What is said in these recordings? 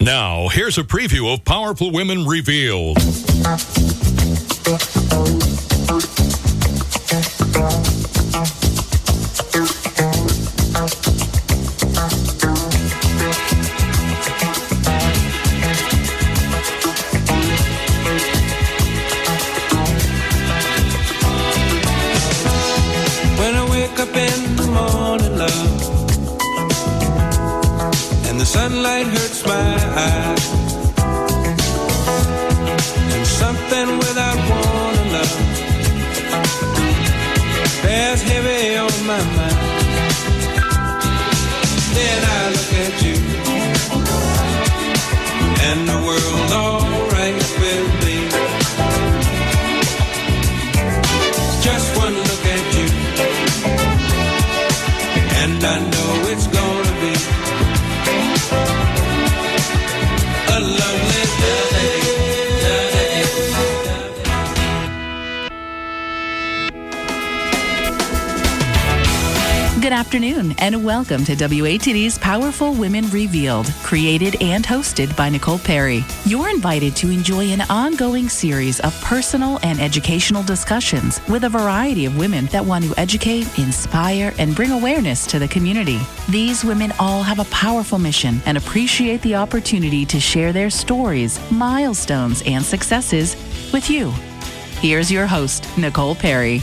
Now, here's a preview of Powerful Women Revealed. Welcome to WATD's Powerful Women Revealed, created and hosted by Nicole Perry. You're invited to enjoy an ongoing series of personal and educational discussions with a variety of women that want to educate, inspire, and bring awareness to the community. These women all have a powerful mission and appreciate the opportunity to share their stories, milestones, and successes with you. Here's your host, Nicole Perry.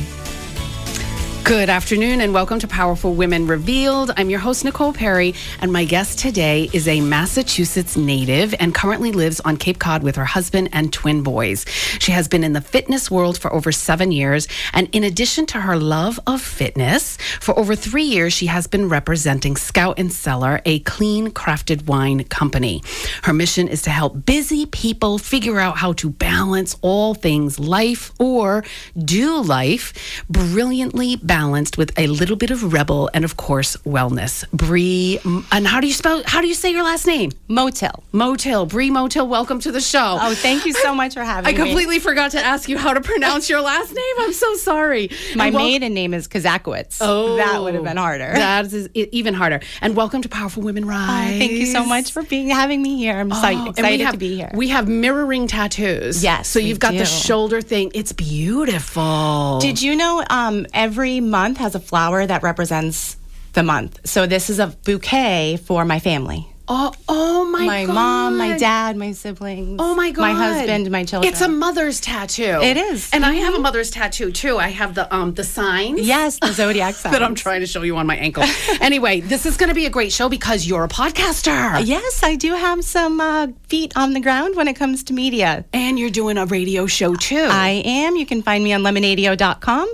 Good afternoon and welcome to Powerful Women Revealed. I'm your host, Nicole Perry, and my guest today is a Massachusetts native and currently lives on Cape Cod with her husband and twin boys. She has been in the fitness world for over seven years, and in addition to her love of fitness, for over three years, she has been representing Scout and Cellar, a clean crafted wine company. Her mission is to help busy people figure out how to balance all things life or do life brilliantly with a little bit of rebel and of course wellness. Bree, and how do you spell? How do you say your last name? Motel. Motel. Bree Motel. Welcome to the show. Oh, thank you so much for having I me. I completely forgot to ask you how to pronounce your last name. I'm so sorry. My wel- maiden name is Kazakowicz. Oh, that would have been harder. That is even harder. And welcome to Powerful Women Oh, Rise. thank you so much for being having me here. I'm so Oh, we excited have- to be here. We have mirroring tattoos. Yes, So you've got the shoulder thing. It's beautiful. Did you know um, every month has a flower that represents the month? So this is a bouquet for my family. Oh, oh my my God. mom, my dad, my siblings. Oh my god! My husband, my children. It's a mother's tattoo. It is. and I have a mother's tattoo too. I have the um the signs. yes, the zodiac sign. That I'm trying to show you on my ankle. anyway, this is going to be a great show because you're a podcaster. Yes, I do have some uh, feet on the ground when it comes to media. And you're doing a radio show too. I am. You can find me on lemonadio.com.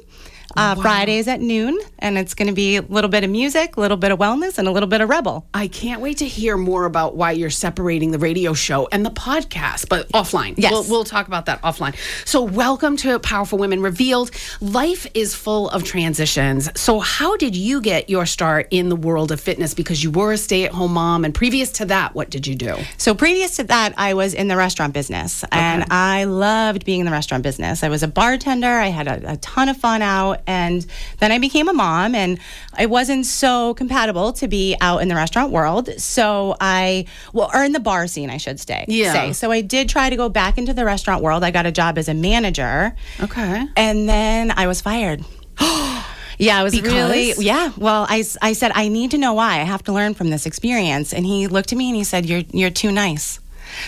Uh, Fridays at noon, and it's going to be a little bit of music, a little bit of wellness, and a little bit of rebel. I can't wait to hear more about why you're separating the radio show and the podcast, but offline. Yes. We'll, we'll talk about that offline. So, welcome to Powerful Women Revealed. Life is full of transitions. So, how did you get your start in the world of fitness? Because you were a stay at home mom, and previous to that, what did you do? So previous to that, I was in the restaurant business, and I loved being in the restaurant business. I was a bartender. I had a, a ton of fun out, and then I became a mom, and it wasn't so compatible to be out in the restaurant world. So I, well, or in the bar scene, I should say. Yeah. Say. So I did try to go back into the restaurant world. I got a job as a manager. Okay. And then I was fired. Yeah, I was Because? really, yeah. Well, I, I said, I need to know why. I have to learn from this experience. And he looked at me and he said, You're, you're too nice.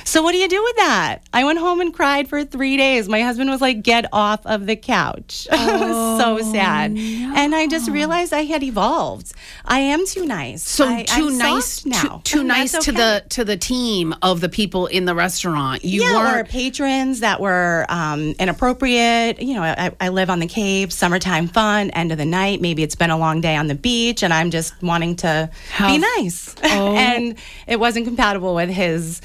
So what do you do with that? I went home and cried for three days. My husband was like, "Get off of the couch." was so sad, and I just realized I had evolved. I am too nice. So I, too I'm nice now. Too, too nice that's to the to the team of the people in the restaurant. You yeah, or weren't patrons that were um, inappropriate. You know, I, I live on the Cape, summertime fun, end of the night. Maybe it's been a long day on the beach, and I'm just wanting to How- be nice. Oh. and it wasn't compatible with his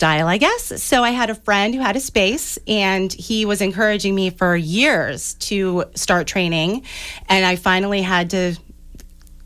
style, I guess. So I had a friend who had a space, and he was encouraging me for years to start training. And I finally had to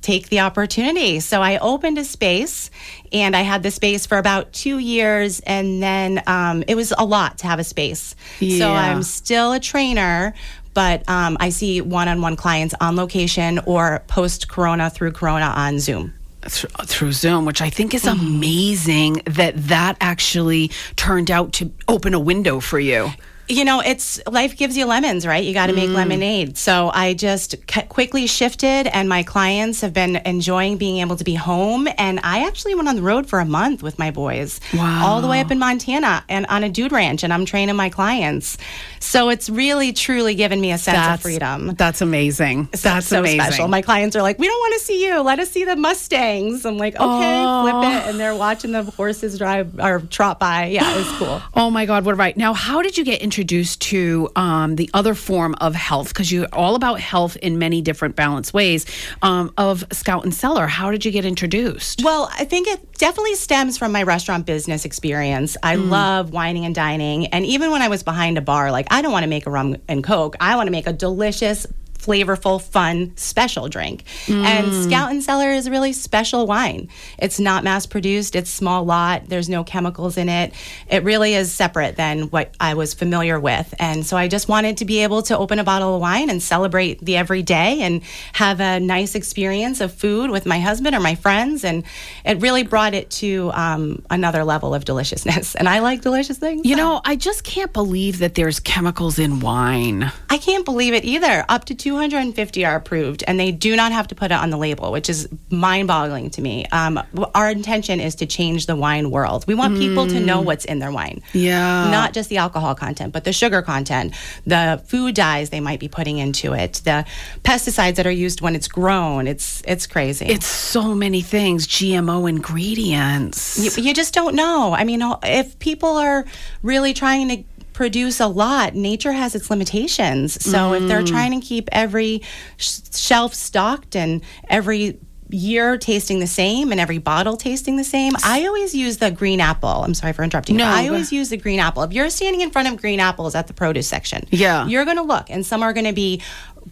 take the opportunity. So I opened a space and I had the space for about two years. And then um, it was a lot to have a space. So I'm still a trainer. But um, I see one on one clients on location or post Corona through Corona on Zoom. Th- through Zoom, which I think is mm-hmm. amazing that that actually turned out to open a window for you. You know, it's life gives you lemons, right? You got to make mm. lemonade. So I just c- quickly shifted, and my clients have been enjoying being able to be home. And I actually went on the road for a month with my boys, Wow. all the way up in Montana and on a dude ranch, and I'm training my clients. So it's really, truly given me a sense of freedom. That's amazing. That's so amazing. special. My clients are like, "We don't want to see you. Let us see the Mustangs." I'm like, "Okay, flip it," and they're watching the horses drive or trot by. Yeah, it was cool. Oh my God, what right. Now, how did you get introduced to um, the other form of health? Because you're all about health in many different balanced ways um, of Scout and Cellar. How did you get introduced? Well, I think it definitely stems from my restaurant business experience. I love wining and dining. And even when I was behind a bar, like, I don't want to make a rum and coke, I want to make a delicious, flavorful, fun, special drink. And Scout and Cellar is a really special wine. It's not mass produced, it's small lot, there's no chemicals in it. It really is separate than what I was familiar with. And so I just wanted to be able to open a bottle of wine and celebrate the everyday and have a nice experience of food with my husband or my friends. And it really brought it to um, another level of deliciousness. And I like delicious things. you know, I just can't believe that there's chemicals in wine. I can't believe it either. Up to 250 are approved, and they do not have to put it on the label, which is mind boggling to me. Um, our intention is to change the wine world. We want people to know what's in their wine. Yeah. Not just the alcohol content, but the sugar content, the food dyes they might be putting into it, the pesticides that are used when it's grown. It's, it's crazy. It's so many things, GMO ingredients. you, you just don't know. I mean, if people are really trying to produce a lot, nature has its limitations. So if they're mm. trying to keep every sh- shelf stocked and every year tasting the same and every bottle tasting the same, I always use the green apple. I'm sorry for interrupting. No, No, I always use the green apple. If you're standing in front of green apples at the produce section, Yeah. you're going to look, and some are going to be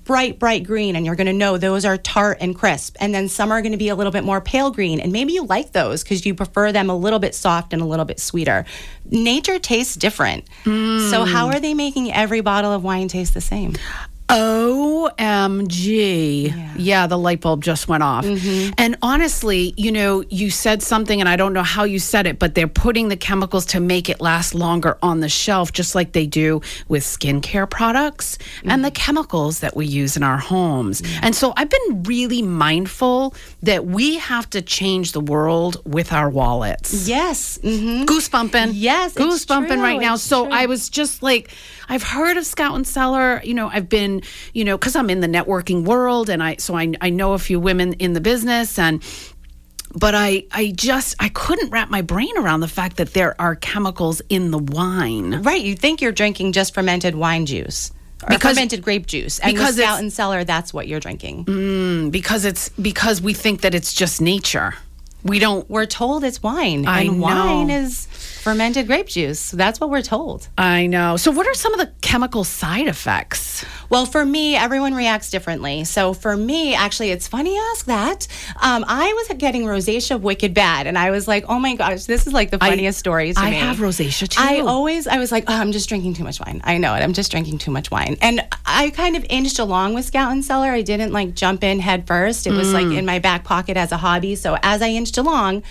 bright, bright green, and you're going to know those are tart and crisp. And then some are going to be a little bit more pale green, and maybe you like those because you prefer them a little bit soft and a little bit sweeter. Nature tastes different. So, hmm. how are they making every bottle of wine taste the same? OMG. Yeah. the light bulb just went off. And honestly, you know, you said something, and I don't know how you said it, but they're putting the chemicals to make it last longer on the shelf, just like they do with skincare products and the chemicals that we use in our homes. And so I've been really mindful that we have to change the world with our wallets. Yes. hmm Goosebumping. Yes, Goosebumping right now. it's So true. I was just like, I've heard of Scout and Cellar. You know, I've been, you know, because I'm in the networking world and I, so I, I know a few women in the business and, but I, I just, I couldn't wrap my brain around the fact that there are chemicals in the wine. Right. You think you're drinking just fermented wine juice. Or Because- fermented grape juice. And because Scout and Cellar, that's what you're drinking. Mm, because it's, because we think that it's just nature. We don't, We're told it's wine. I and know. wine is fermented grape juice. That's what we're told. I know. So what are some of the chemical side effects? Well, for me, everyone reacts differently. So for me, actually, it's funny you ask that. Um, I was getting rosacea wicked bad, and I was like, "Oh my gosh, this is like the funniest story to I me." have rosacea too. I always, I was like, oh, I'm just drinking too much wine. I know it. I'm just drinking too much wine. And I kind of inched along with Scout and Cellar. I didn't like jump in head first. It was like Mm. in my back pocket as a hobby. So as I inched along,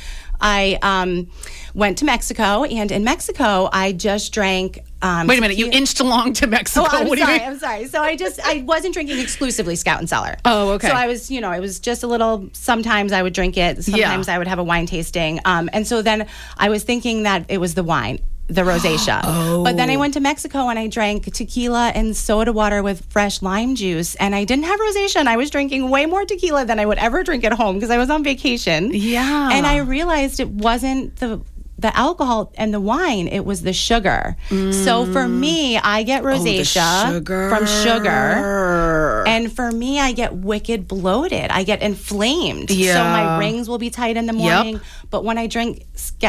I um, went to Mexico. And in Mexico, I just drank. Um, Wait a minute, you inched along to Mexico. Oh, I'm what sorry. I'm sorry. So I just I wasn't drinking exclusively Scout and Cellar. Oh, okay. So I was, you know, it was just a little. Sometimes I would drink it. Sometimes I would have a wine tasting. Um, and so then I was thinking that it was the wine. The rosacea. Oh. But then I went to Mexico and I drank tequila and soda water with fresh lime juice, and I didn't have rosacea. And I was drinking way more tequila than I would ever drink at home because I was on vacation. Yeah. And I realized it wasn't the the alcohol and the wine; it was the sugar. So for mm. me, I get oh, rosacea from sugar. And for me, I get wicked bloated. I get inflamed. So my rings will be tight in the morning. But when I drink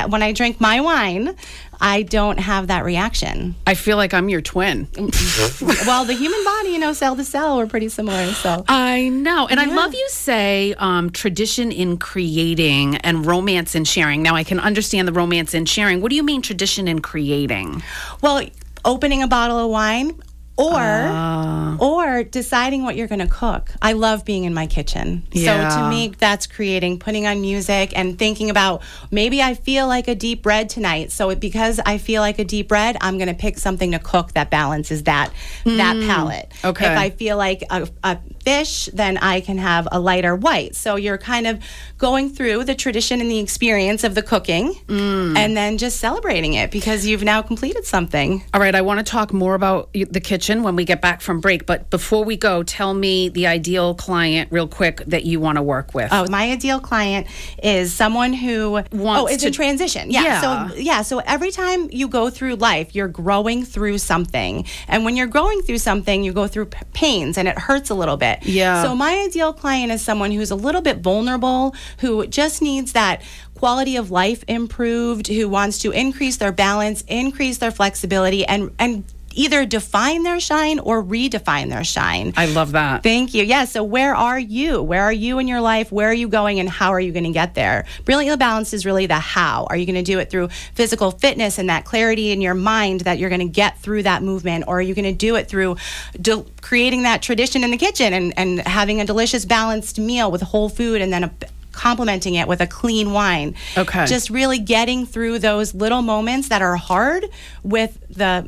when I drink my wine, I don't have that reaction. I feel like I'm your twin. well, the human body, you know, cell to cell, we're pretty similar. So I know. And I love you say um, tradition in creating and romance in sharing. Now, I can understand the romance in sharing. What do you mean tradition in creating? Well, opening a bottle of wine, or Ah. or deciding what you're going to cook. I love being in my kitchen. So to me that's creating, putting on music and thinking about maybe I feel like a deep red tonight. So it, because I feel like a deep red, I'm going to pick something to cook that balances that that palate. Mm. Okay. If I feel like a, a fish, then I can have a lighter white. So you're kind of going through the tradition and the experience of the cooking Mm. and then just celebrating it because you've now completed something. All right, I want to talk more about the kitchen when we get back from break. But before we go, tell me the ideal client, real quick, that you want to work with. Oh, my ideal client is someone who Wants oh, it's to- in transition. Yeah. Yeah. So yeah. So every time you go through life, you're growing through something, and when you're growing through something, you go through p- pains, and it hurts a little bit. Yeah. So my ideal client is someone who's a little bit vulnerable, who just needs that quality of life improved, who wants to increase their balance, increase their flexibility, and and either define their shine or redefine their shine. I love that. Thank you. Yeah. So, where are you? Where are you in your life? Where are you going, and how are you going to get there? Brilliantly balanced is really the how. Are you going to do it through physical fitness and that clarity in your mind that you're going to get through that movement, or are you going to do it through del- creating that tradition in the kitchen and and having a delicious balanced meal with whole food and then a complementing it with a clean wine Okay. just really getting through those little moments that are hard with the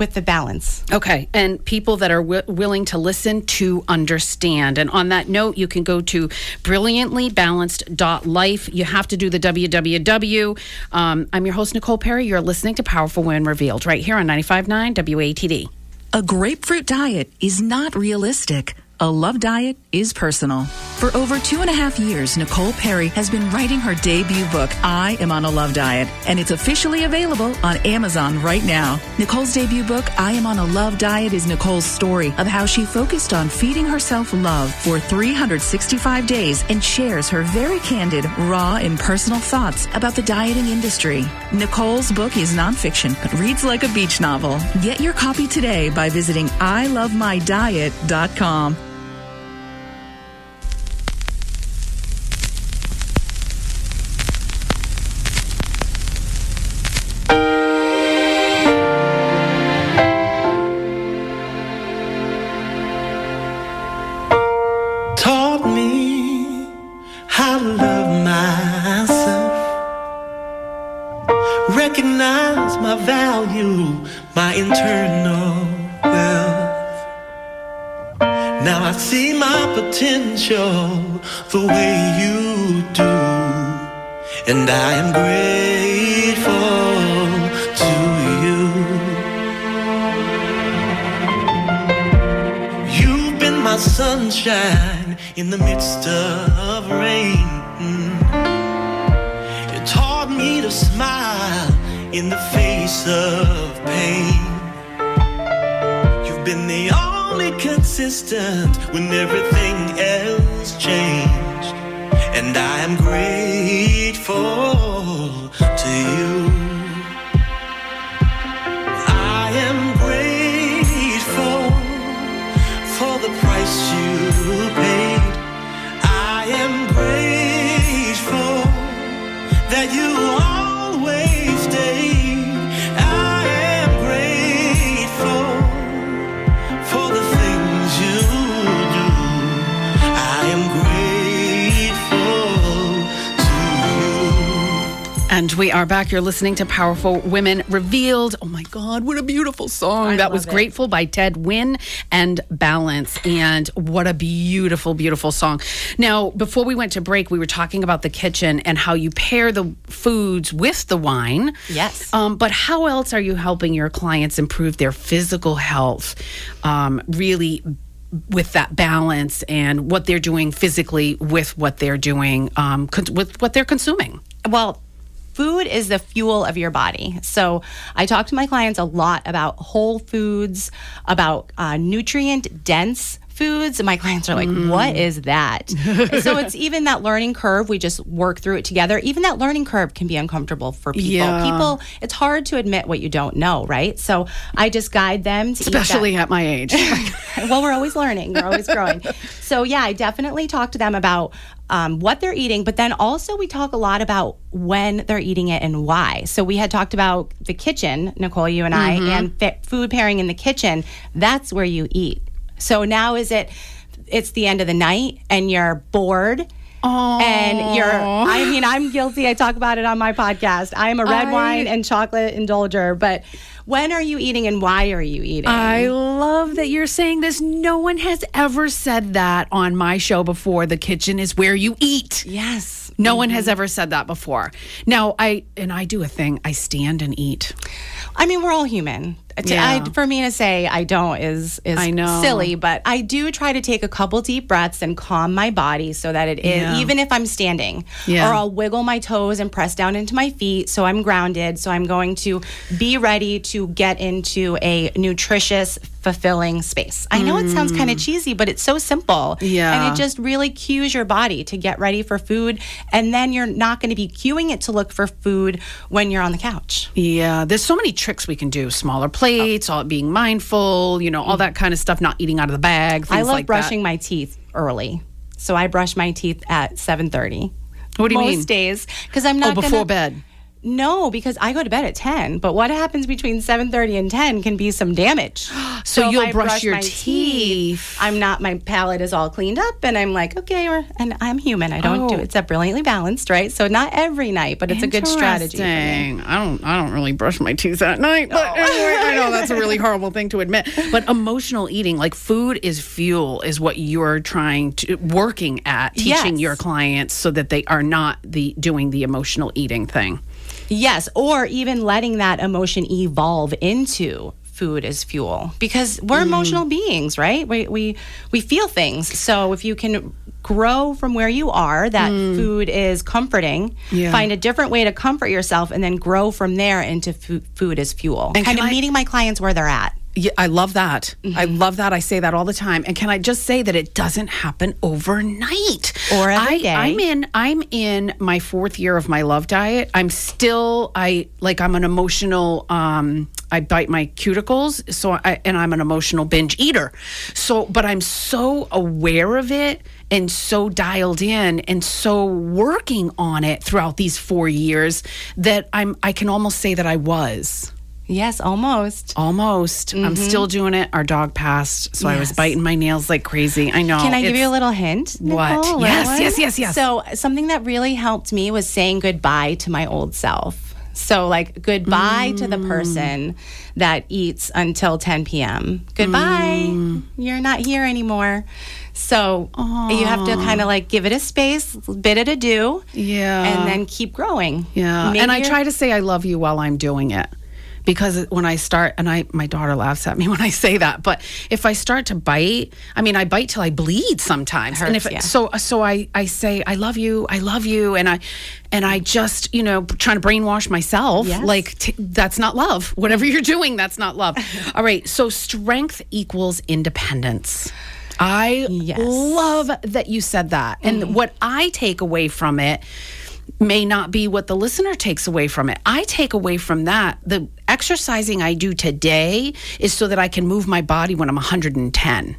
with the balance Okay, and people that are wi- willing to listen to understand. And on that note, you can go to brilliantlybalanced.life. You have to do the www. Um, I'm your host, Nicole Perry. You're listening to Powerful Women Revealed right here on 95.9 WATD. A grapefruit diet is not realistic. A love diet is personal. For over two and a half years, Nicole Perry has been writing her debut book, I Am on a Love Diet, and it's officially available on Amazon right now. Nicole's debut book, I Am on a Love Diet, is Nicole's story of how she focused on feeding herself love for 365 days and shares her very candid, raw, and personal thoughts about the dieting industry. Nicole's book is nonfiction, but reads like a beach novel. Get your copy today by visiting ilovemydiet.com. you paid. We are back. You're listening to Powerful Women Revealed. Oh my God, what a beautiful song. that was it. Grateful by Ted Wynn and Balance. And what a beautiful, beautiful song. Now, before we went to break, we were talking about the kitchen and how you pair the foods with the wine. Yes. Um, but how else are you helping your clients improve their physical health? Um, really with that balance and what they're doing physically with what they're doing um, con- with what they're consuming. well food is the fuel of your body. So i talk to my clients a lot about whole foods about uh, nutrient dense foods. And my clients are like, Mm. what is that? So it's even that learning curve. We just work through it together. Even that learning curve can be uncomfortable for people. Yeah. People, it's hard to admit what you don't know, right? So I just guide them to Especially at my age. well, we're always learning, we're always growing. so, yeah, I definitely talk to them about um, what they're eating, but then also we talk a lot about when they're eating it and why. So, we had talked about the kitchen, Nicole, you and I, and fa- food pairing in the kitchen. That's where you eat. So, now is it, it's the end of the night and you're bored. And you're, I mean, I'm guilty. I talk about it on my podcast. I am a red I- wine and chocolate indulger. But when are you eating and why are you eating? I love that you're saying this. No one has ever said that on my show before. The kitchen is where you eat. yes. No one mm-hmm. has ever said that before. Now, I and I do a thing. I stand and eat. I mean, we're all human. To- Yeah. I, for me to say I don't is is I know. silly, but I do try to take a couple deep breaths and calm my body so that it is Yeah. even if I'm standing, Yeah. or I'll wiggle my toes and press down into my feet so I'm grounded. So I'm going to be ready to get into a nutritious, fulfilling space. I know it sounds kind of cheesy, but it's so simple. Mm. Yeah. and it just really cues your body to get ready for food, and then you're not going to be cueing it to look for food when you're on the couch. Yeah, there's so many tricks we can do. Smaller plates, all being mindful, you know, all that kind of stuff. Not eating out of the bag. Things I love like brushing my teeth early. So I brush my teeth at 7:30. What do you mean? Most mean? days cuz I'm not Oh, before gonna- bed. No, because I go to bed at 10, but what happens between 7:30 and 10 can be some damage. So if you'll I brush your my teeth. I'm not my palate is all cleaned up and I'm like, okay, and I'm human. I don't do Oh. it's a brilliantly balanced, right? So not every night, but it's a good strategy. for me. I don't. I don't really brush my teeth at night, but oh. anyway, I know that's a really horrible thing to admit. But emotional eating, like food is fuel, is what you're trying to working at teaching Yes. your clients so that they are not the doing the emotional eating thing. Yes, or even letting that emotion evolve into food as fuel because Mm. we're emotional beings, right? We we we feel things. So if you can grow from where you are, that food is comforting. Mm. Yeah. Find a different way to comfort yourself, and then grow from there into fu- food as fuel. And kind of I- meeting my clients where they're at. Yeah, I love that. I Mm-hmm. love that. I say that all the time. And can I just say that it doesn't happen overnight Or every I, day. I'm in. I'm in my fourth year of my love diet. I'm still. I like. I'm an emotional. Um, I bite my cuticles. So I and I'm an emotional binge eater. So, but I'm so aware of it and so dialed in and so working on it throughout these four years that I'm. I can almost say that I was. Yes, almost. Almost. I'm still doing it. Our dog passed, so I was biting my nails like crazy. I know. Can I give you a little hint? What? Nicole? A Yes, yes, yes, yes. So something that really helped me was saying goodbye to my old self. So like goodbye to the Mm. person that eats until 10 p.m. Goodbye. Mm. You're not here anymore. So you have to kind of like give it a space, bid it adieu, Yeah. and then keep growing. Yeah. Maybe and I try to say I love you while I'm doing it. Because when I start, and I, my daughter laughs at me when I say that, but if I start to bite, I mean, I bite till I bleed sometimes. and if yeah. so, so I, I say I love you, I love you, and I, and I just, you know, trying to brainwash myself, Yes. like t- that's not love. Whatever you're doing, that's not love. All right. So strength equals independence. I Yes. love that you said that. And mm-hmm. what I take away from it may not be what the listener takes away from it. I take away from that the exercising I do today is so that I can move my body when I'm 110.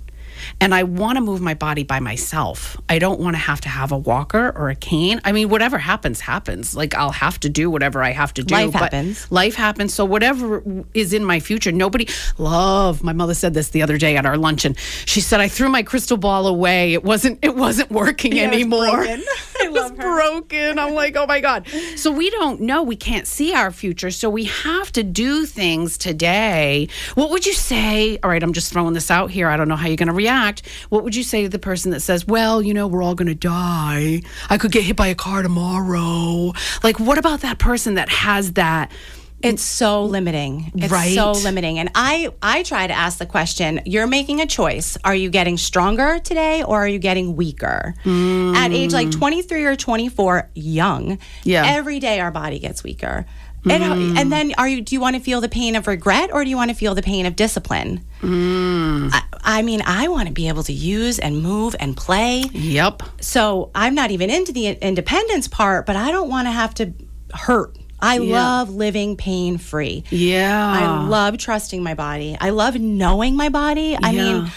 And I want to move my body by myself. I don't want to have to have a walker or a cane. I mean, whatever happens, happens. Like, I'll have to do whatever I have to do. Life happens. Life happens. So, whatever is in my future, nobody love. My mother said this the other day at our luncheon. She said, I threw my crystal ball away. It wasn't, it wasn't working anymore. it was broken. I'm like, oh my God. So we don't know. We can't see our future. So we have to do things today. What would you say? All right, I'm just throwing this out here. I don't know how you're going to react. What would you say to the person that says, well, you know, we're all going to die. I could get hit by a car tomorrow. Like, what about that person that has that? It's so limiting. It's Right. so limiting. And I I try to ask the question, you're making a choice. Are you getting stronger today or are you getting weaker? At mm. age like 23 or 24, young, Yeah. every day our body gets weaker. Mm. And, and then are you do you want to feel the pain of regret or do you want to feel the pain of discipline? Mm. I, I mean, I want to be able to use and move and play. Yep. So I'm not even into the independence part, but I don't want to have to hurt. I Yeah. love living pain free. Yeah. I love trusting my body. I love knowing my body. I Yeah. mean,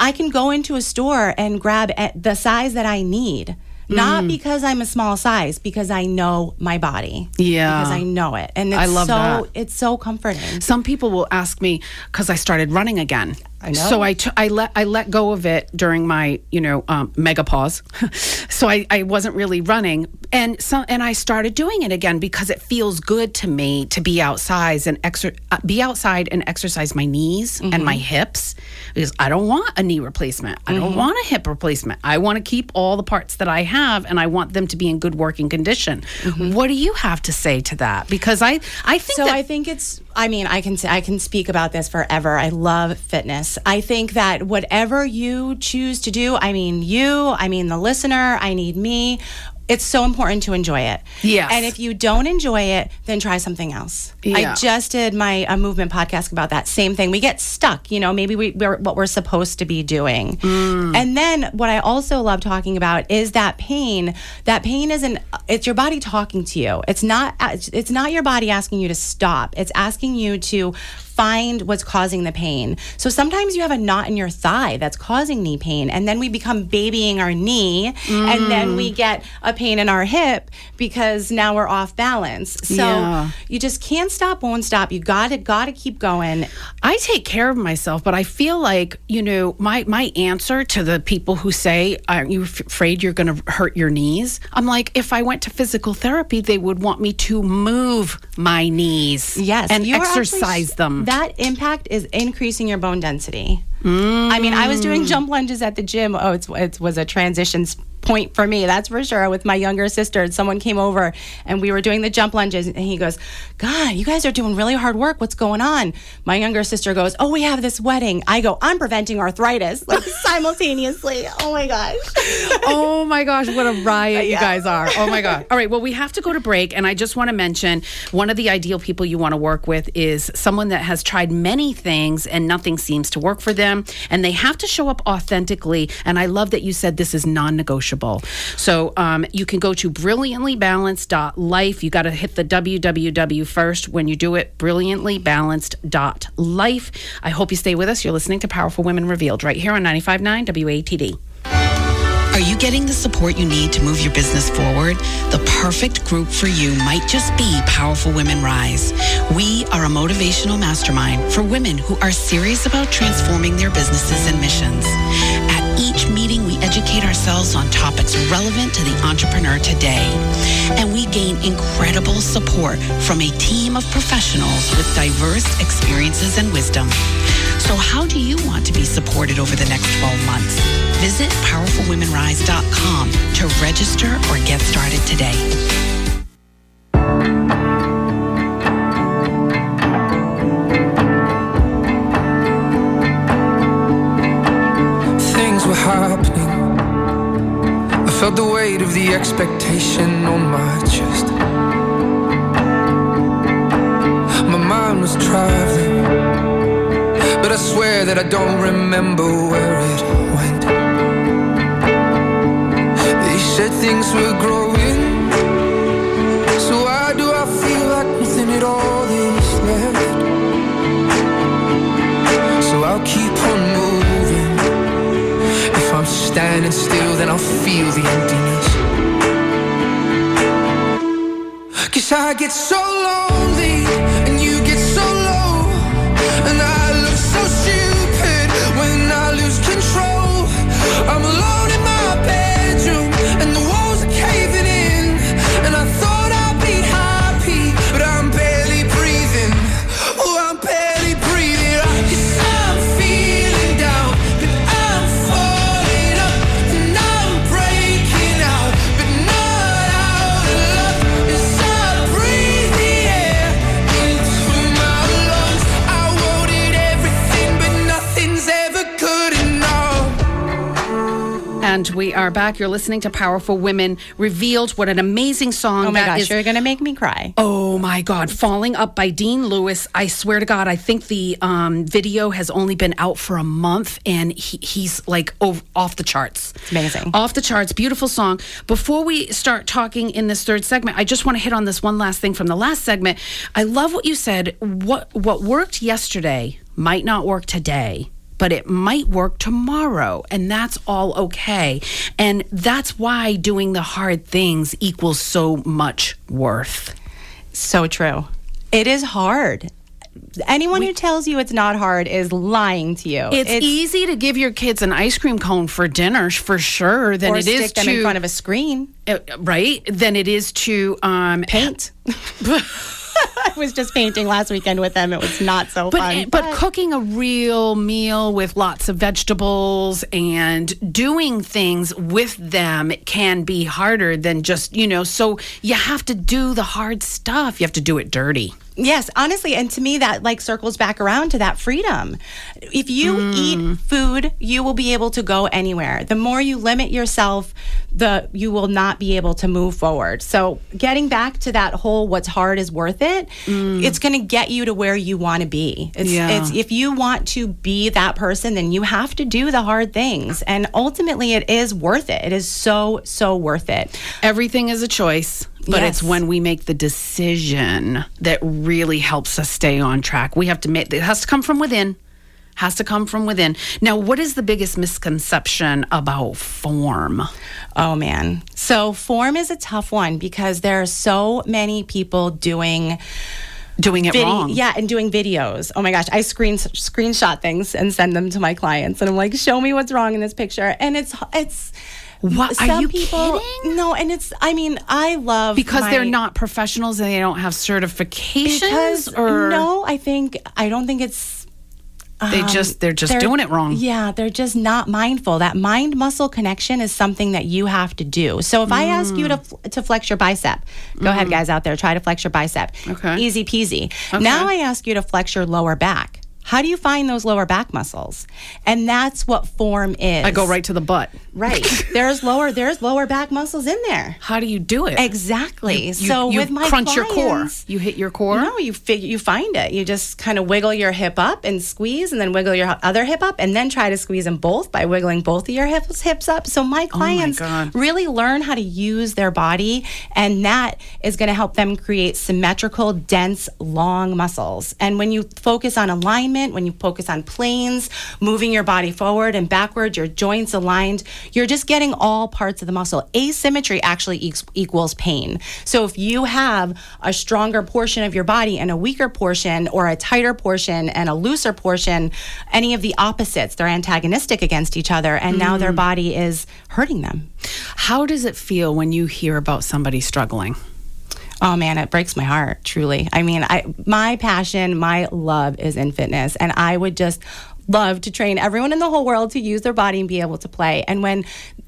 I can go into a store and grab at the size that I need. Not Mm. because I'm a small size, because I know my body. Yeah. Because I know it. And it's I love so that. it's so comforting. Some people will ask me because I started running again. I know. So I, t- I let I let go of it during my you know um, mega pause. so I, I wasn't really running, and so and I started doing it again because it feels good to me to be outside and exer- uh, be outside and exercise my knees and my hips because I don't want a knee replacement. I don't want a hip replacement. I want to keep all the parts that I have and I want them to be in good working condition. What do you have to say to that? Because I I think So that I think it's. I mean, I can I can speak about this forever. I love fitness. I think that whatever you choose to do, I mean you, I mean the listener, I need me. It's so important to enjoy it. Yes. And if you don't enjoy it, then try something else. Yeah. I just did my a movement podcast about that same thing. We get stuck, you know, maybe we, we're what we're supposed to be doing. Mm. And then what I also love talking about is that pain. That pain isn't it's your body talking to you. It's not it's not your body asking you to stop. It's asking you to find what's causing the pain. So sometimes you have a knot in your thigh that's causing knee pain and then we become babying our knee and then we mm. get a pain in our hip because now we're off balance. So Yeah. you just can't stop, won't stop. You got to got to keep going. I take care of myself, but I feel like you know my my answer to the people who say, "Aren't you f- afraid you're going to hurt your knees?" I'm like, if I went to physical therapy, they would want me to move my knees, Yes, and you actually- exercise them. That impact is increasing your bone density. I mean, I was doing Mm. jump lunges at the gym. Oh, it's, it was a transition point for me, that's for sure. With my younger sister, someone came over and we were doing the jump lunges, and he goes, "God, you guys are doing really hard work. What's going on?" My younger sister goes, "Oh, we have this wedding." I go, "I'm preventing arthritis," like simultaneously. Oh my gosh. oh my gosh, what a riot you guys are. Oh my God. All right, well, we have to go to break. And I just want to mention one of the ideal people you want to work with is someone that has tried many things and nothing seems to work for them. And they have to show up authentically. And I love that you said this is non So um, you can go to brilliantlybalanced.life. You got to hit the www first when you do it, brilliantlybalanced.life. I hope you stay with us. You're listening to Powerful Women Revealed right here on 95.9 WATD. Are you getting the support you need to move your business forward? The perfect group for you might just be Powerful Women Rise. We are a motivational mastermind for women who are serious about transforming their businesses and missions. At each meeting, educate ourselves on topics relevant to the entrepreneur today. And we gain incredible support from a team of professionals with diverse experiences and wisdom. So how do you want to be supported over the next 12 months? Visit powerfulwomenrise.com to register or get started today. The weight of the expectation on my chest. My mind was traveling, but I swear that I don't remember where it went. They said things were growing, standing still, then I'll feel the emptiness. Cause I get so lonely, And we are back. You're listening to Powerful Women Revealed. What an amazing song Oh my that gosh, is. you're gonna make me cry. Oh my God, Falling Up by Dean Lewis. I swear to God, I think the um, video has only been out for a month and he, he's like ov- off the charts. It's amazing. Off the charts. Beautiful song. Before we start talking in this third segment, I just want to hit on this one last thing from the last segment. I love what you said. What, what worked yesterday might not work today. But it might work tomorrow, and that's all okay. And that's why doing the hard things equals so much worth. So true. It is hard. Anyone who tells you it's not hard is lying to you. It's, easy to give your kids an ice cream cone for dinner, for sure, than it stick is them to in front of a screen. uh, right. Than it is to um, Paint. I was just painting last weekend with them. It was not so But, fun. but cooking a real meal with lots of vegetables and doing things with them can be harder than just you know. So you have to do the hard stuff. You have to do it dirty. Yes, honestly, and to me that like circles back around to that freedom. If you mm. eat food, you will be able to go anywhere. The more you limit yourself, the you will not be able to move forward. So, getting back to that whole what's hard is worth it, mm. it's going to get you to where you want to be. It's, Yeah. it's if you want to be that person, then you have to do the hard things. And ultimately it is worth it. It is so so worth it. Everything is a choice, but it's when we make the decision that really helps us stay on track. We have to make it has to come from within. Has to come from within. Now, what is the biggest misconception about form? Oh man. So form is a tough one because there are so many people doing Doing it wrong. yeah, and doing videos. Oh my gosh, I screen screenshot things and send them to my clients, and I'm like, show me what's wrong in this picture, and it's it's. What? Are you people, kidding? No, and it's. I mean, I love Because my- they're not professionals and they don't have certifications, Because or no, I think I don't think it's they just they're just doing it wrong. Yeah, they're just not mindful. That mind muscle connection is something that you have to do. So if I ask you to Mm. to flex your bicep, go ahead, guys out there, try to flex your bicep. Okay. easy peasy. Now I ask you to flex your lower back. How do you find those lower back muscles? And that's what form is. I go right to the butt. right. there's lower there's lower back muscles in there. How do you do it? Exactly. You, so you with my crunch your core. clients- You hit your core. no, you figure you find it. You just kind of wiggle your hip up and squeeze, and then wiggle your other hip up, and then try to squeeze them both by wiggling both of your hips hips up. So my oh clients God. really learn how to use their body, and that is going to help them create symmetrical, dense, long muscles. And when you focus on alignment, when you focus on planes, moving your body forward and backward, your joints aligned, you're just getting all parts of the muscle. Asymmetry actually equals pain. So if you have a stronger portion of your body and a weaker portion, or a tighter portion and a looser portion, any of the opposites, they're antagonistic against each other, and now their mm. body is hurting them. How does it feel when you hear about somebody struggling? Oh man, it breaks my heart, truly. I mean, I my passion, my love is in fitness and I would just love to train everyone in the whole world to use their body and be able to play. And when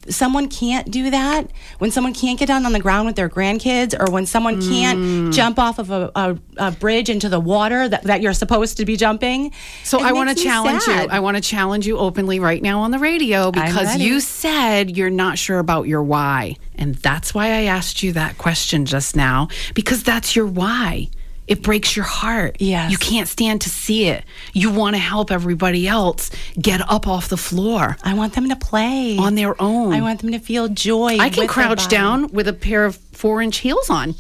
someone can't do that, when someone can't get down on the ground with their grandkids or when someone Mm. can't jump off of a, a, a bridge into the water that, that you're supposed to be jumping. So I want to challenge you. I want to challenge you openly right now on the radio because you said you're not sure about your why. And that's why I asked you that question just now because that's your why. It breaks your heart. Yes. You can't stand to see it. You want to help everybody else get up off the floor I want them to play on their own. I want them to feel joy. I can crouch down with a pair of four inch heels on.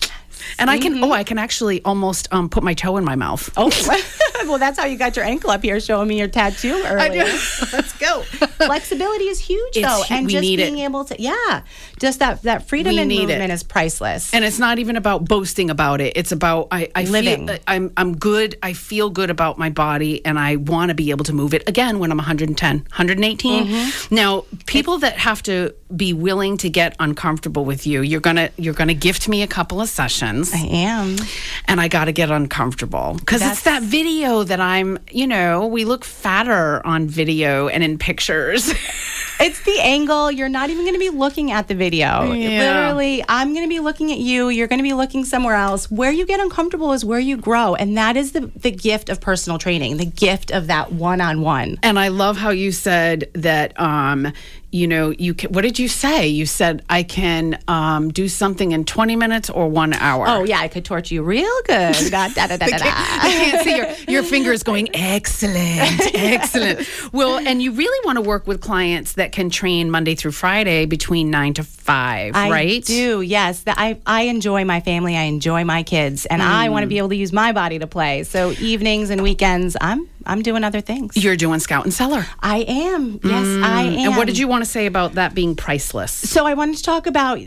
And I can, oh, I can actually almost um, put my toe in my mouth. Oh, well, that's how you got your ankle up here showing me your tattoo earlier. Let's go. Flexibility is huge, It's though, and just being it. able to, yeah, just that that freedom We need movement is priceless. and it's not even about boasting about it. It's about I, I Living. Feel, I'm I'm good. I feel good about my body, and I want to be able to move it again when I'm 110, 118. Mm-hmm. Now, people that have to be willing to get uncomfortable with you, you're gonna you're gonna gift me a couple of sessions, I am. and I got to get uncomfortable because it's that video that I'm. You know, we look fatter on video and in pictures. It's the angle. You're not even going to be looking at the video. Yeah. Literally, I'm going to be looking at you. You're going to be looking somewhere else. Where you get uncomfortable is where you grow. And that is the, the gift of personal training, the gift of that one on one. And I love how you said that um, you know, you can, what did you say? You said I can um, do something in 20 minutes or one hour. Oh yeah, I could torture you real good. Da, da, da, da, da, da. I can't see your, your fingers going, excellent, excellent. Well, and you really want to work with clients that can train Monday through Friday between nine to five, I right? do, yes. That I, I enjoy my family, I enjoy my kids, and I want to Mm. be able to use my body to play. So evenings and weekends, I'm I'm doing other things. You're doing Scout and Cellar. I am. Yes, I am. Mm. And what did you want to say about that being priceless? So I wanted to talk about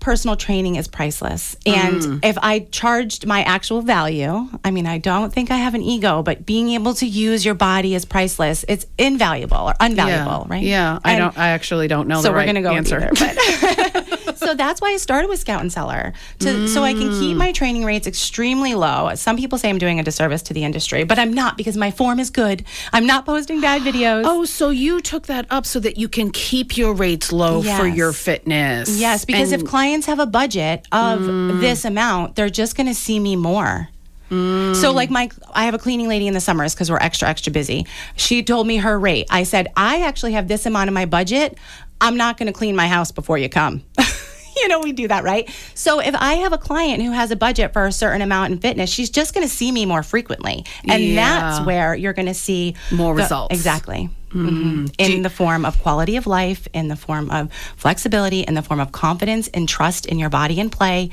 personal training is priceless. And Mm. if I charged my actual value, I mean, I don't think I have an ego, but being able to use your body is priceless. It's invaluable or unvaluable, yeah. right? Yeah, I don't. I actually don't know. so the we're right gonna go answer. either, but- so that's why I started with Scout and Cellar to so I can keep my training rates extremely low. Some people say I'm doing a disservice to the industry, but I'm not because my form is good. I'm not posting bad videos. Oh, so you took that up so that you can keep your rates low for your fitness. Yes, because if clients have a budget of Mm. this amount, they're just going to see me more. Mm. So, like my, I have a cleaning lady in the summers because we're extra, extra busy. She told me her rate. I said, I actually have this amount in my budget. I'm not going to clean my house before you come. you know, we do that, right? So, if I have a client who has a budget for a certain amount in fitness, she's just going to see me more frequently, and Yeah. that's where you're going to see More the- results. Exactly. Mhm. In the form of quality of life, in the form of flexibility, in the form of confidence and trust in your body and play.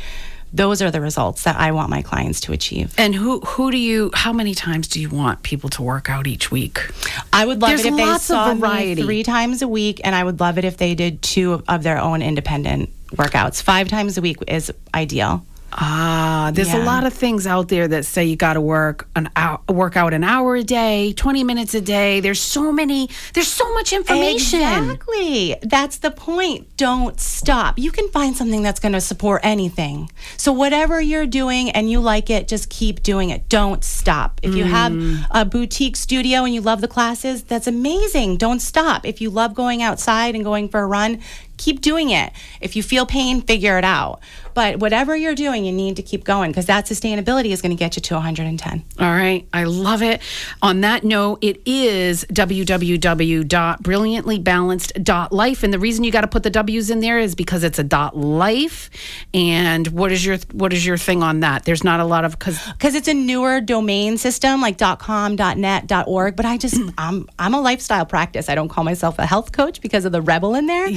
Those are the results that I want my clients to achieve. and who who do you? How many times do you want people to work out each week? I would love There's it if they saw me three times a week, and I would love it if they did two of their own independent workouts. Five times a week is ideal. Ah, there's a lot of things out there that say you got to work an hour, work out an hour a day, 20 minutes a day. There's so many. There's so much information. Exactly. That's the point. Don't stop. You can find something that's going to support anything. So, whatever you're doing and you like it, just keep doing it. Don't stop. If you have a boutique studio and you love the classes, that's amazing. Don't stop. If you love going outside and going for a run, keep doing it. If you feel pain, figure it out. But whatever you're doing, you need to keep going because that sustainability is going to get you to 110. All right. I love it. On that note, it is www.brilliantlybalanced.life. And the reason you got to put the W's in there is because it's a dot life. And what is your what is your thing on that? There's not a lot of because because it's a newer domain system like .com, .net, .org. But I just I'm I'm a lifestyle practice. I don't call myself a health coach because of the rebel in there.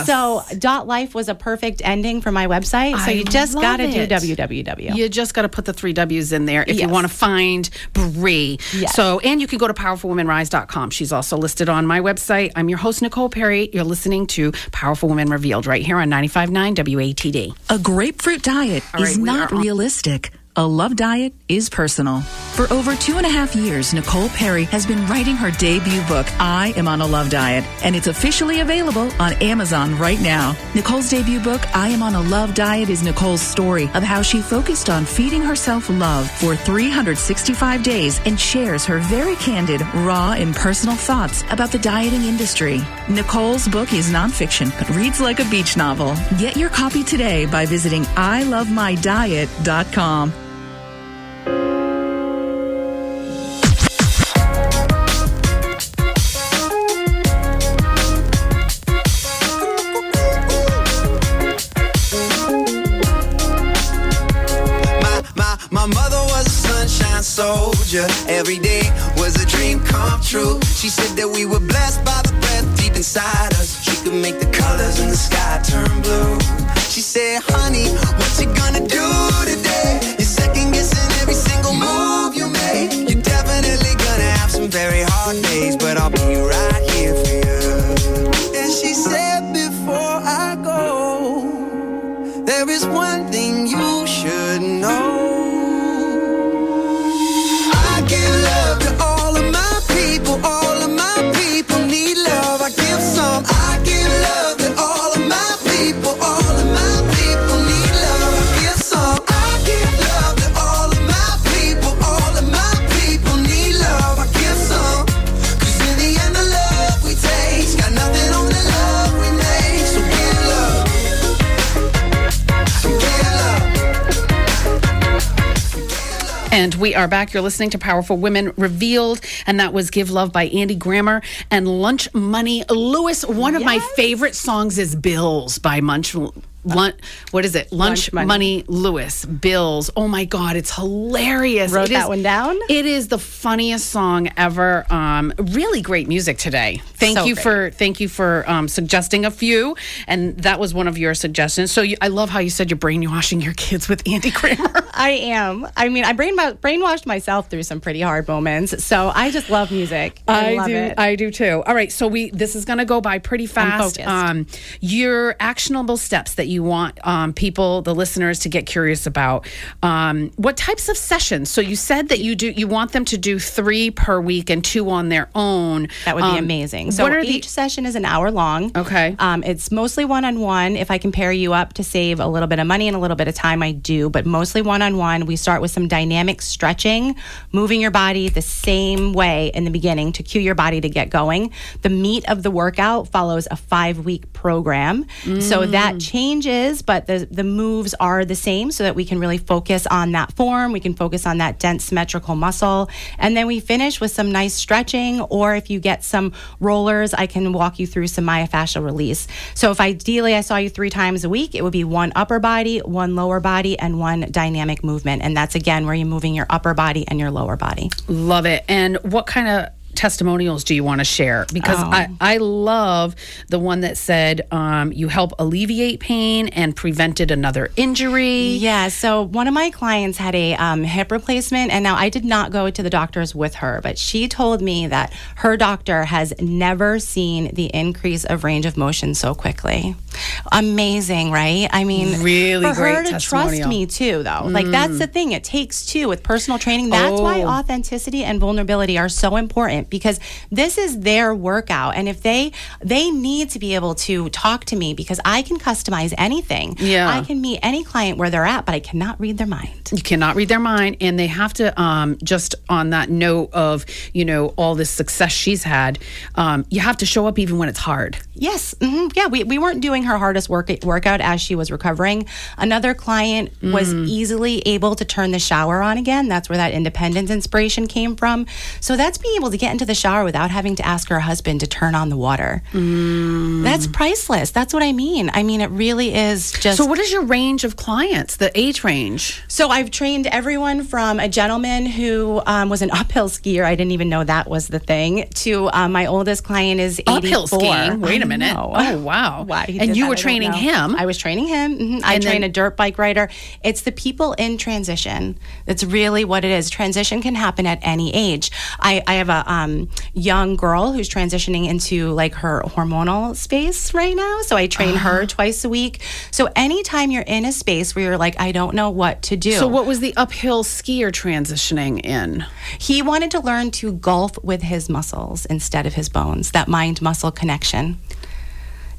Yes. So dot .life was a perfect ending for my website. So I you just got to do www. You just got to put the three W's in there if you want to find Brie. Yes. So, and you can go to powerfulwomenrise.com. She's also listed on my website. I'm your host, Nicole Perry. You're listening to Powerful Women Revealed right here on 95.9 WATD. A grapefruit diet All right, is not are on- realistic. A love diet is personal. For over two and a half years, Nicole Perry has been writing her debut book, I Am on a Love Diet, and it's officially available on Amazon right now. Nicole's debut book, I Am on a Love Diet, is Nicole's story of how she focused on feeding herself love for 365 days and shares her very candid, raw, and personal thoughts about the dieting industry. Nicole's book is nonfiction, but reads like a beach novel. Get your copy today by visiting ilovemydiet.com. Every day was a dream come true. She said that we were blessed by the breath deep inside us. She could make the colors in the sky turn blue. She said, honey, what you gonna do today? Are back. You're listening to Powerful Women Revealed, and that was Give Love by Andy Grammer and Lunch Money Lewis. One of my favorite songs is Bills by Munch. Lunch, what is it? Lunch, Lunch money. Money. Lewis Bills. Oh my God, it's hilarious. Wrote It that is- one down? It is the funniest song ever. Um, really great music today. Thank So you great. for thank you for um, suggesting a few, and that was one of your suggestions. So you, I love how you said you're brainwashing your kids with Andy Grammer. I am. I mean, I brain brainwashed myself through some pretty hard moments. So I just love music. I, love do. it. I do too. All right, so we this is going to go by pretty fast. Um, your actionable steps that you want um, people, the listeners, to get curious about. Um, what types of sessions? So you said that you do. You want them to do three per week and two on their own. That would be Um, amazing. So each the? session is an hour long. Okay. Um, it's mostly one on one. If I can pair you up to save a little bit of money and a little bit of time, I do. But mostly one on one. We start with some dynamic stretching, moving your body the same way in the beginning to cue your body to get going. The meat of the workout follows a five week program. So that that changes, but the, the moves are the same so that we can really focus on that form. We can focus on that dense symmetrical muscle. And then we finish with some nice stretching, or if you get some rollers, I can walk you through some myofascial release. So if ideally I saw you three times a week, it would be one upper body, one lower body, and one dynamic movement. And that's again where you're moving your upper body and your lower body. Love it. And what kind of testimonials do you want to share? Because Oh. I, I love the one that said um, you help alleviate pain and prevented another injury. Yeah. So one of my clients had a um, hip replacement, and now I did not go to the doctors with her, but she told me that her doctor has never seen the increase of range of motion so quickly. Amazing, right? I mean, Really for her great to trust me too, though. Like that's the thing. It takes two with personal training. That's why Oh. authenticity and vulnerability are so important because this is their workout, and if they they need to be able to talk to me because I can customize anything. Yeah. I can meet any client where they're at, but I cannot read their mind. You cannot read their mind, and they have to. Um, just on that note of you know all this success she's had, um, you have to show up even when it's hard. Yes, hmm yeah, we, we weren't doing her hardest work workout as she was recovering. Another client was easily able to turn the shower on again. That's where that independence inspiration came from. So that's being able to get into the shower without having to ask her husband to turn on the water. That's priceless. That's what I mean. I mean, it really is just. So, what is your range of clients? The age range? So I've trained everyone from a gentleman who um, was an uphill skier. I didn't even know that was the thing. To um, my oldest client is 84. Uphill skiing. Wait a minute. Oh wow! Why? And you that, were training him. I was training him. mhm. I train then- a dirt bike rider. It's the people in transition. That's really what it is. Transition can happen at any age. I, I have a um, young girl who's transitioning into like her hormonal space right now. So I train Ah. her twice a week. So anytime you're in a space where you're like, I don't know what to do. So, what was the uphill skier transitioning in? He wanted to learn to golf with his muscles instead of his bones, that mind muscle connection.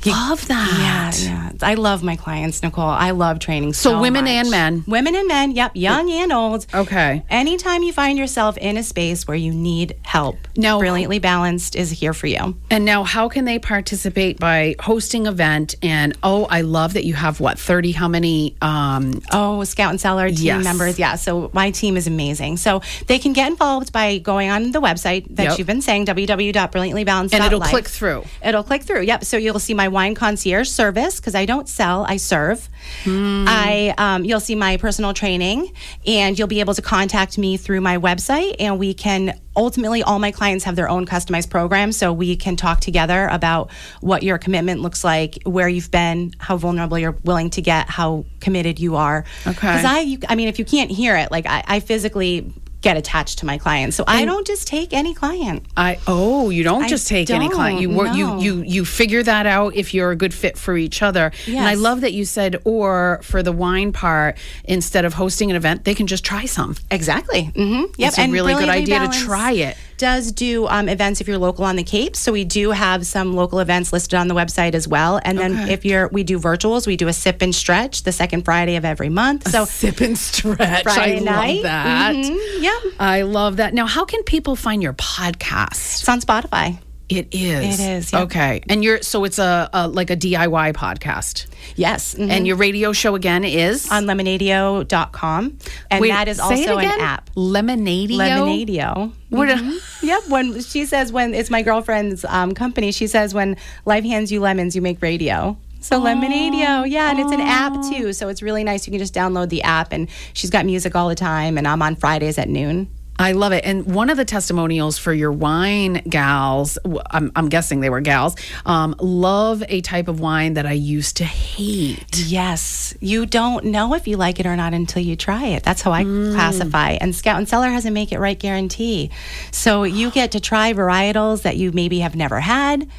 Love that. Yeah, yeah. I love my clients, Nicole. I love training so, So women much. and men. Women and men, yep, young and old. Okay. Anytime you find yourself in a space where you need help, Now- Brilliantly Balanced is here for you. And now, how can they participate by hosting event? And oh, I love that you have what thirty? How many? Um, Oh, Scout and Cellar team Yes. members. Yeah. So my team is amazing. So they can get involved by going on the website that Yep. you've been saying, www.brilliantlybalanced.life. and it'll click through. It'll click through. Yep. So you'll see my wine concierge service because I don't sell, I serve. Hmm. I um, you'll see my personal training, and you'll be able to contact me through my website, and we can. Ultimately, all my clients have their own customized program, so we can talk together about what your commitment looks like, where you've been, how vulnerable you're willing to get, how committed you are. Okay. Because I, you, I mean, if you can't hear it, like I, I physically get attached to my clients, so I don't just take any client. I oh, you don't I just take any client. You don't, work. You no. you you figure that out if you're a good fit for each other. And I love that you said or for the wine part instead of hosting an event, they can just try some. Exactly. Mm-hmm. Yep. It's a really good idea to try it. Does do um, events if you're local on the Cape. So we do have some local events listed on the website as well. And then Okay. if you're, we do virtuals. We do a sip and stretch the second Friday of every month. So Sip and stretch. Friday I night. love that. Mhm. Yeah. I love that. Now, how can people find your podcast? It's on Spotify. It is. It is, yeah. Okay. And you're so it's a, a like a DIY podcast. Yes. mhm. And your radio show again is on lemonadio.com. And Wait, that is also an app. Lemonadio. Lemonadio. What Mhm. yep. When she says when it's my girlfriend's um, company, she says when life hands you lemons, you make radio. So Lemonadio, yeah, and it's an app too. So it's really nice. You can just download the app, and she's got music all the time. And I'm on Fridays at noon. I love it. And one of the testimonials for your wine gals, I'm, I'm guessing they were gals, um, love a type of wine that I used to hate. Yes, you don't know if you like it or not until you try it. That's how I classify. And Scout and Cellar has a make it right guarantee. So you get to try varietals that you maybe have never had.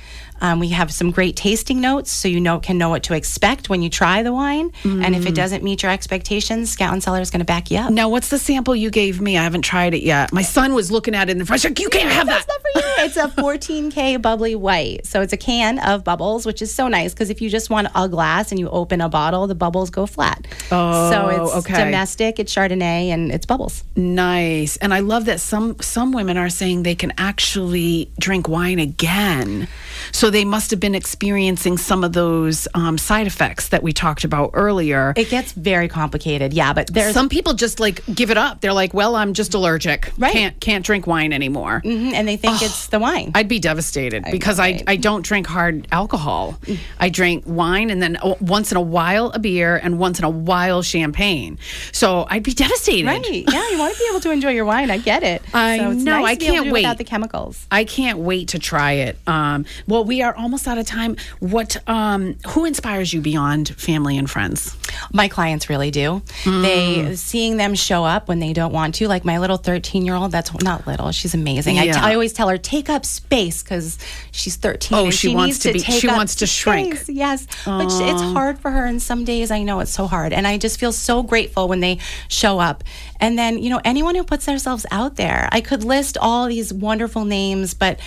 Um, we have some great tasting notes, so you know can know what to expect when you try the wine. And if it doesn't meet your expectations, Scout and Cellar is going to back you up. Now, what's the sample you gave me? I haven't tried it yet. My son was looking at it in the front. Like, you can't have that. That's not for you. It's a 14K bubbly white. So it's a can of bubbles, which is so nice because if you just want a glass and you open a bottle, the bubbles go flat. Oh, so it's okay. domestic, it's Chardonnay, and it's bubbles. Nice. And I love that some some women are saying they can actually drink wine again. So they must have been experiencing some of those um, side effects that we talked about earlier. It gets very complicated, yeah, but there's some people just like give it up. They're like, "Well, I'm just allergic. Right. Can't can't drink wine anymore." Mhm, and they think it's the wine. I'd be devastated because know, I. I don't drink hard alcohol. I drink wine and then uh, once in a while a beer and once in a while champagne. So I'd be devastated. Right. Yeah, you want to be able to enjoy your wine. I get it. I so it's know, Nice I to be able to can't wait. Without the chemicals. I can't wait to try it. Um, well, we are almost out of time. What? Um, who inspires you beyond family and friends? My clients really do. They seeing them show up when they don't want to, like my little 13 year old. That's not little. She's amazing. I, Yeah. t- I always tell her take up space because she's 13. Oh, she she, wants needs to be- she wants to shrink. space. Yes, but sh- it's hard for her, and some days I know it's so hard. And I just feel so grateful when they show up. And then you know anyone who puts themselves out there. I could list all these wonderful names, but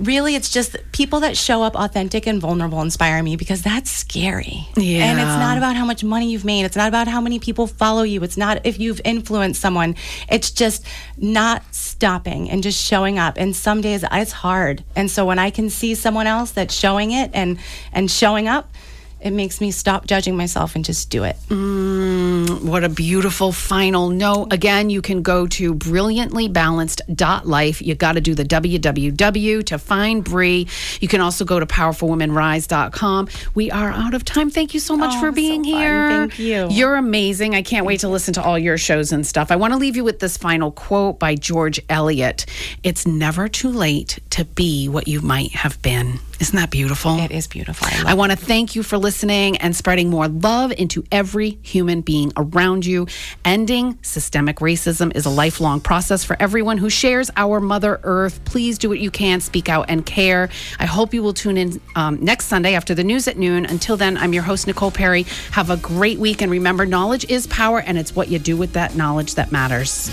really it's just people that show up authentic and vulnerable inspire me because that's scary. Yeah. And it's not about how much money you've made. It's not about how many people follow you. It's not if you've influenced someone. It's just not stopping and just showing up. And some days it's hard. And so when I can see someone else that's showing it and and showing up, it makes me stop judging myself and just do it. Mm, what a beautiful final note. Again, you can go to brilliantlybalanced.life. You got to do the www to find Bree. You can also go to powerfulwomenrise.com. We are out of time. Thank you so much Oh, for being so fun. here. Thank you. You're amazing. I can't wait to listen to all your shows and stuff. I want to leave you with this final quote by George Eliot. It's never too late to be what you might have been. Isn't that beautiful? It is beautiful. I I want to thank you for listening and spreading more love into every human being around you. Ending systemic racism is a lifelong process for everyone who shares our Mother Earth. Please do what you can, speak out, and care. I hope you will tune in um, next Sunday after the news at noon. Until then, I'm your host, Nicole Perry. Have a great week, and remember, knowledge is power, and it's what you do with that knowledge that matters.